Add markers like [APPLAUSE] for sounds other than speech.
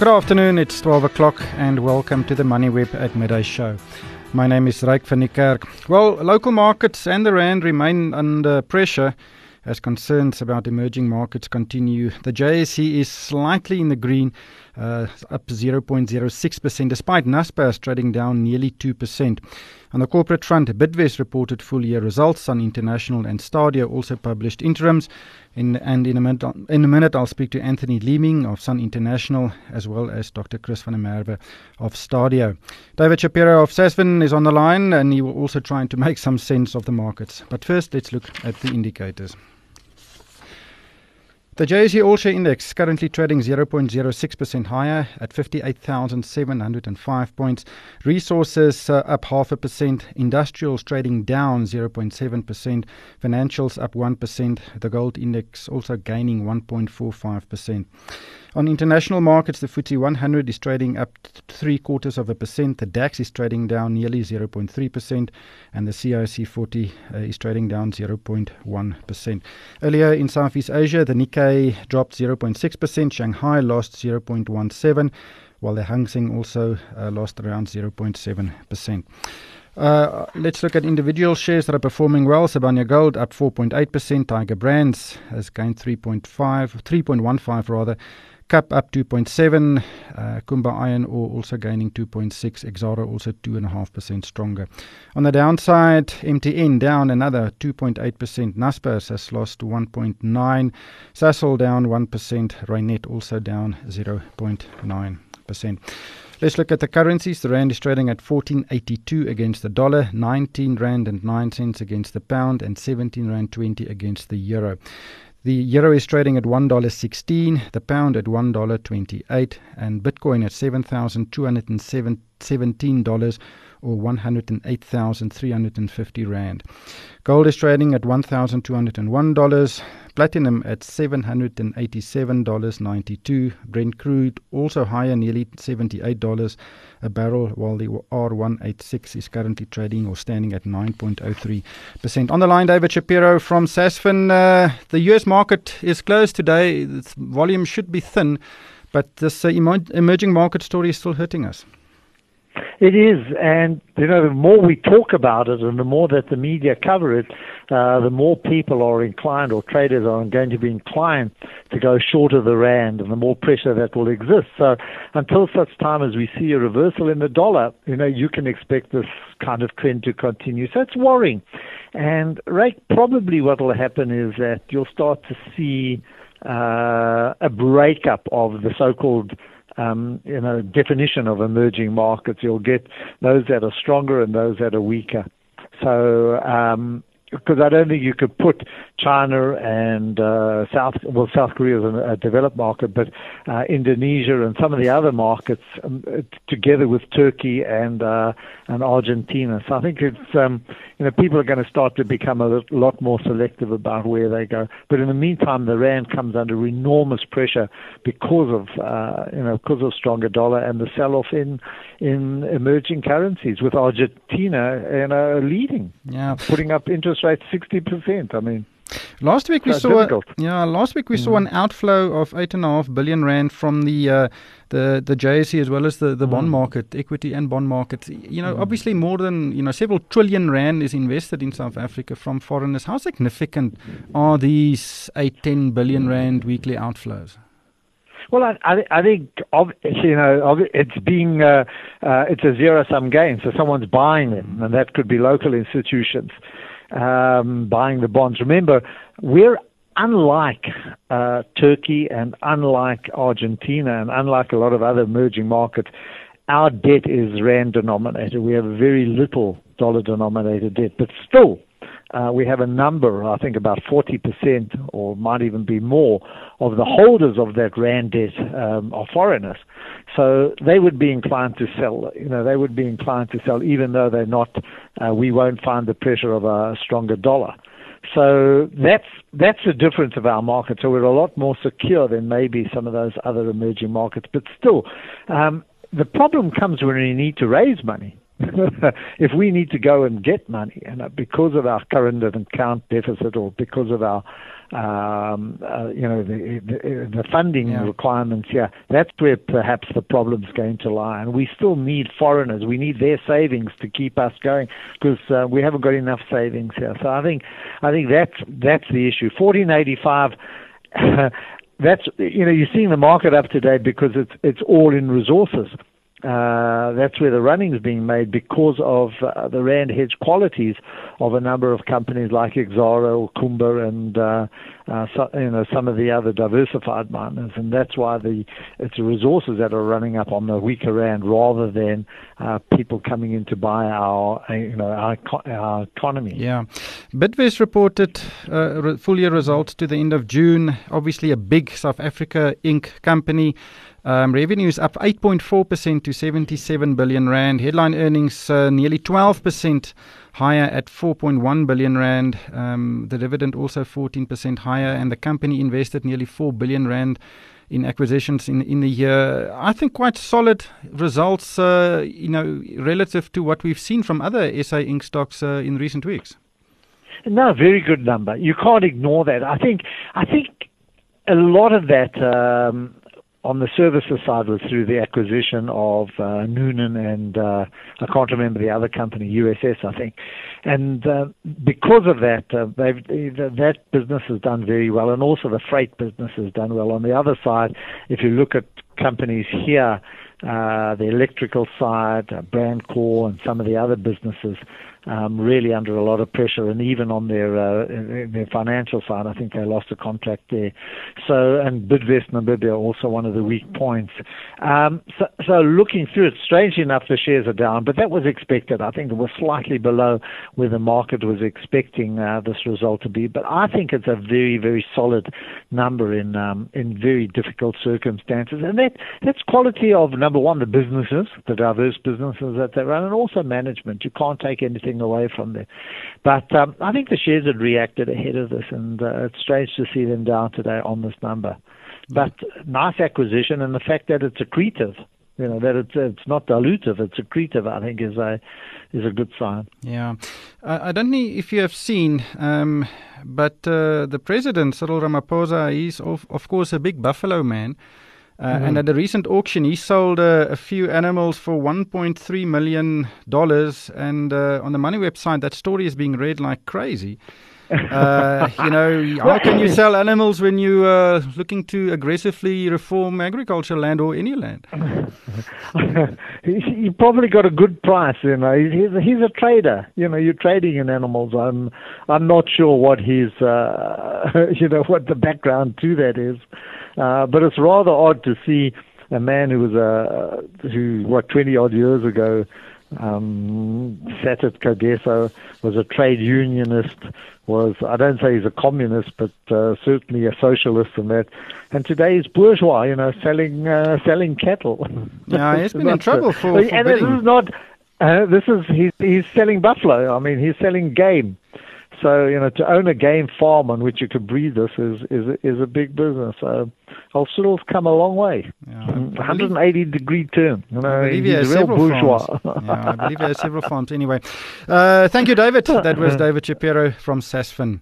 Good afternoon, it's 12 o'clock, and welcome to the MoneyWeb at Midday Show. My name is Ryk van Niekerk. Well, local markets and the Rand remain under pressure as concerns about emerging markets continue. The JSE is slightly in the green, uh, up 0.06%, despite Naspers trading down nearly 2%. On the corporate front, Bidvest reported full year results. Sun International and Stadio also published interims. In, and in a, minute, in a minute, I'll speak to Anthony Leeming of Sun International as well as Dr. Chris van der Merwe of Stadio. David Shapiro of Sasfin is on the line and he will also try to make some sense of the markets. But first, let's look at the indicators. The JSE All Share Index currently trading 0.06% higher at 58,705 points. Resources uh, up half a percent. Industrials trading down 0.7%. Financials up 1%. The gold index also gaining 1.45%. On international markets, the FTSE 100 is trading up three quarters of a percent. The DAX is trading down nearly 0.3%, and the CAC 40 uh, is trading down 0.1%. Earlier in Southeast Asia, the Nikkei dropped 0.6%, Shanghai lost 0.17, while the Hang Seng also uh, lost around 0.7%. Uh, let's look at individual shares that are performing well. Sibanye Gold up 4.8%. Tiger Brands has gained 3.5, 3.15 rather. KAP up 2.7, uh, Kumba Iron Ore also gaining 2.6, Exxaro also 2.5% stronger. On the downside, MTN down another 2.8%, Naspers has lost 1.9, Sasol down 1%, Reinet also down 0.9%. Let's look at the currencies. The rand is trading at 14.82 against the dollar, 19 rand and 9 cents against the pound, and 17 rand 20 against the euro. The euro is trading at $1.16, the pound at $1.28, and Bitcoin at $7,217 or 108,350 Rand. Gold is trading at $1,201, platinum at $787.92, Brent crude also higher, nearly $78 a barrel, while the R186 is currently trading or standing at 9.03%. On the line, David Shapiro from Sasfin. Uh, the US market is closed today. The volume should be thin, but this uh, emerging market story is still hurting us. It is, and you know, the more we talk about it, and the more that the media cover it, uh, the more people are inclined, or traders are going to be inclined to go short of the rand, and the more pressure that will exist. So, until such time as we see a reversal in the dollar, you know, you can expect this kind of trend to continue. So it's worrying, and right, probably what will happen is that you'll start to see uh, a breakup of the so-called um, you know, definition of emerging markets. You'll get those that are stronger and those that are weaker. So um, because I don't think you could put China and uh, South well South Korea is a, developed market, but uh, Indonesia and some of the other markets um, together with Turkey and uh, and Argentina. So I think it's um, you know people are going to start to become a lot more selective about where they go. But in the meantime, the rand comes under enormous pressure because of uh, you know because of stronger dollar and the sell-off in in emerging currencies with Argentina you know leading, yeah, putting up interest rates sixty percent. I mean. Last week we saw a, yeah. Last week we mm. saw an outflow of eight and a half billion rand from the uh, the the JSE as well as the, the mm. bond market, equity and bond market. You know, mm. obviously more than you know several trillion rand is invested in South Africa from foreigners. How significant are these eight ten billion rand weekly outflows? Well, I, I, I think you know it's being uh, uh, it's a zero sum game. So someone's buying them, and that could be local institutions um, buying the bonds. Remember, we're unlike uh, Turkey and unlike Argentina and unlike a lot of other emerging markets. Our debt is rand denominated. We have very little dollar denominated debt, but still uh, we have a number, I think about 40% or might even be more, of the holders of that rand debt um, are foreigners. So they would be inclined to sell. You know, they would be inclined to sell, even though they're not. Uh, we won't find the pressure of a stronger dollar. So that's that's the difference of our market. So we're a lot more secure than maybe some of those other emerging markets. But still, um, the problem comes when we need to raise money. [LAUGHS] if we need to go and get money, and because of our current account deficit or because of our um, uh, you know, the, the, the funding yeah. requirements here. That's where perhaps the problem's going to lie. And we still need foreigners. We need their savings to keep us going because uh, we haven't got enough savings here. So I think, I think that's that's the issue. 1485. [LAUGHS] that's you know you're seeing the market up today because it's it's all in resources. Uh, that's where the running is being made because of uh, the rand hedge qualities of a number of companies like Exxaro, Kumba and uh, uh, so, you know some of the other diversified miners, and that's why the it's resources that are running up on the weaker rand rather than uh, people coming in to buy our uh, you know our, our economy. Yeah, Bidvest reported uh, full year results to the end of June. Obviously, a big South Africa Inc. company. Um, revenues up 8.4% to 77 billion rand. Headline earnings uh, nearly 12% higher at 4.1 billion rand. Um, the dividend also 14% higher, and the company invested nearly 4 billion rand in acquisitions in in the year. I think quite solid results, uh, you know, relative to what we've seen from other SA Inc. stocks uh, in recent weeks. No, very good number. You can't ignore that. I think I think a lot of that um, on the services side was through the acquisition of uh, Noonan and uh, I can't remember the other company, USS, I think. And uh, because of that, uh, they've, that business has done very well, and also the freight business has done well. On the other side, if you look at companies here, uh, the electrical side, uh, Brandcorp, and some of the other businesses, um, really under a lot of pressure, and even on their uh, their financial side, I think they lost a contract there. So, and Bidvest Namibia also one of the weak points. Um, so, so, looking through it, strangely enough, the shares are down, but that was expected. I think it was slightly below where the market was expecting uh, this result to be. But I think it's a very, very solid number in um, in very difficult circumstances, and that that's quality of number one, the businesses, the diverse businesses that they run, and also management. You can't take anything away from there. But um, I think the shares had reacted ahead of this, and uh, it's strange to see them down today on this number. But nice acquisition, and the fact that it's accretive, you know, that it's it's not dilutive, it's accretive. I think is a is a good sign. Yeah, uh, I don't know if you have seen, um, but uh, the president Cyril Ramaphosa, is of of course a big Buffalo man. Uh, mm-hmm. And at a recent auction, he sold uh, a few animals for 1.3 million dollars. And uh, on the Money website, that story is being read like crazy. Uh, you know, how can you sell animals when you are looking to aggressively reform agriculture land or any land? [LAUGHS] he probably got a good price. You know, he's he's a trader. You know, you're trading in animals. I'm I'm not sure what his uh, [LAUGHS] you know what the background to that is. Uh, but it's rather odd to see a man who was a who what 20 odd years ago um, sat at CODESA, was a trade unionist, was I don't say he's a communist, but uh, certainly a socialist and that. And today he's bourgeois, you know, selling uh, selling cattle. Yeah, he's [LAUGHS] been in trouble for. for and this is not. Uh, this is he's he's selling buffalo. I mean, he's selling game. So you know, to own a game farm on which you could breed this is is is a big business. So Alcidel's come a long way. Yeah, 180 degree turn. You know, I believe he's real bourgeois. yeah, I believe he has several farms. Anyway, uh, thank you, David. That was [LAUGHS] David Shapiro from Sasfin.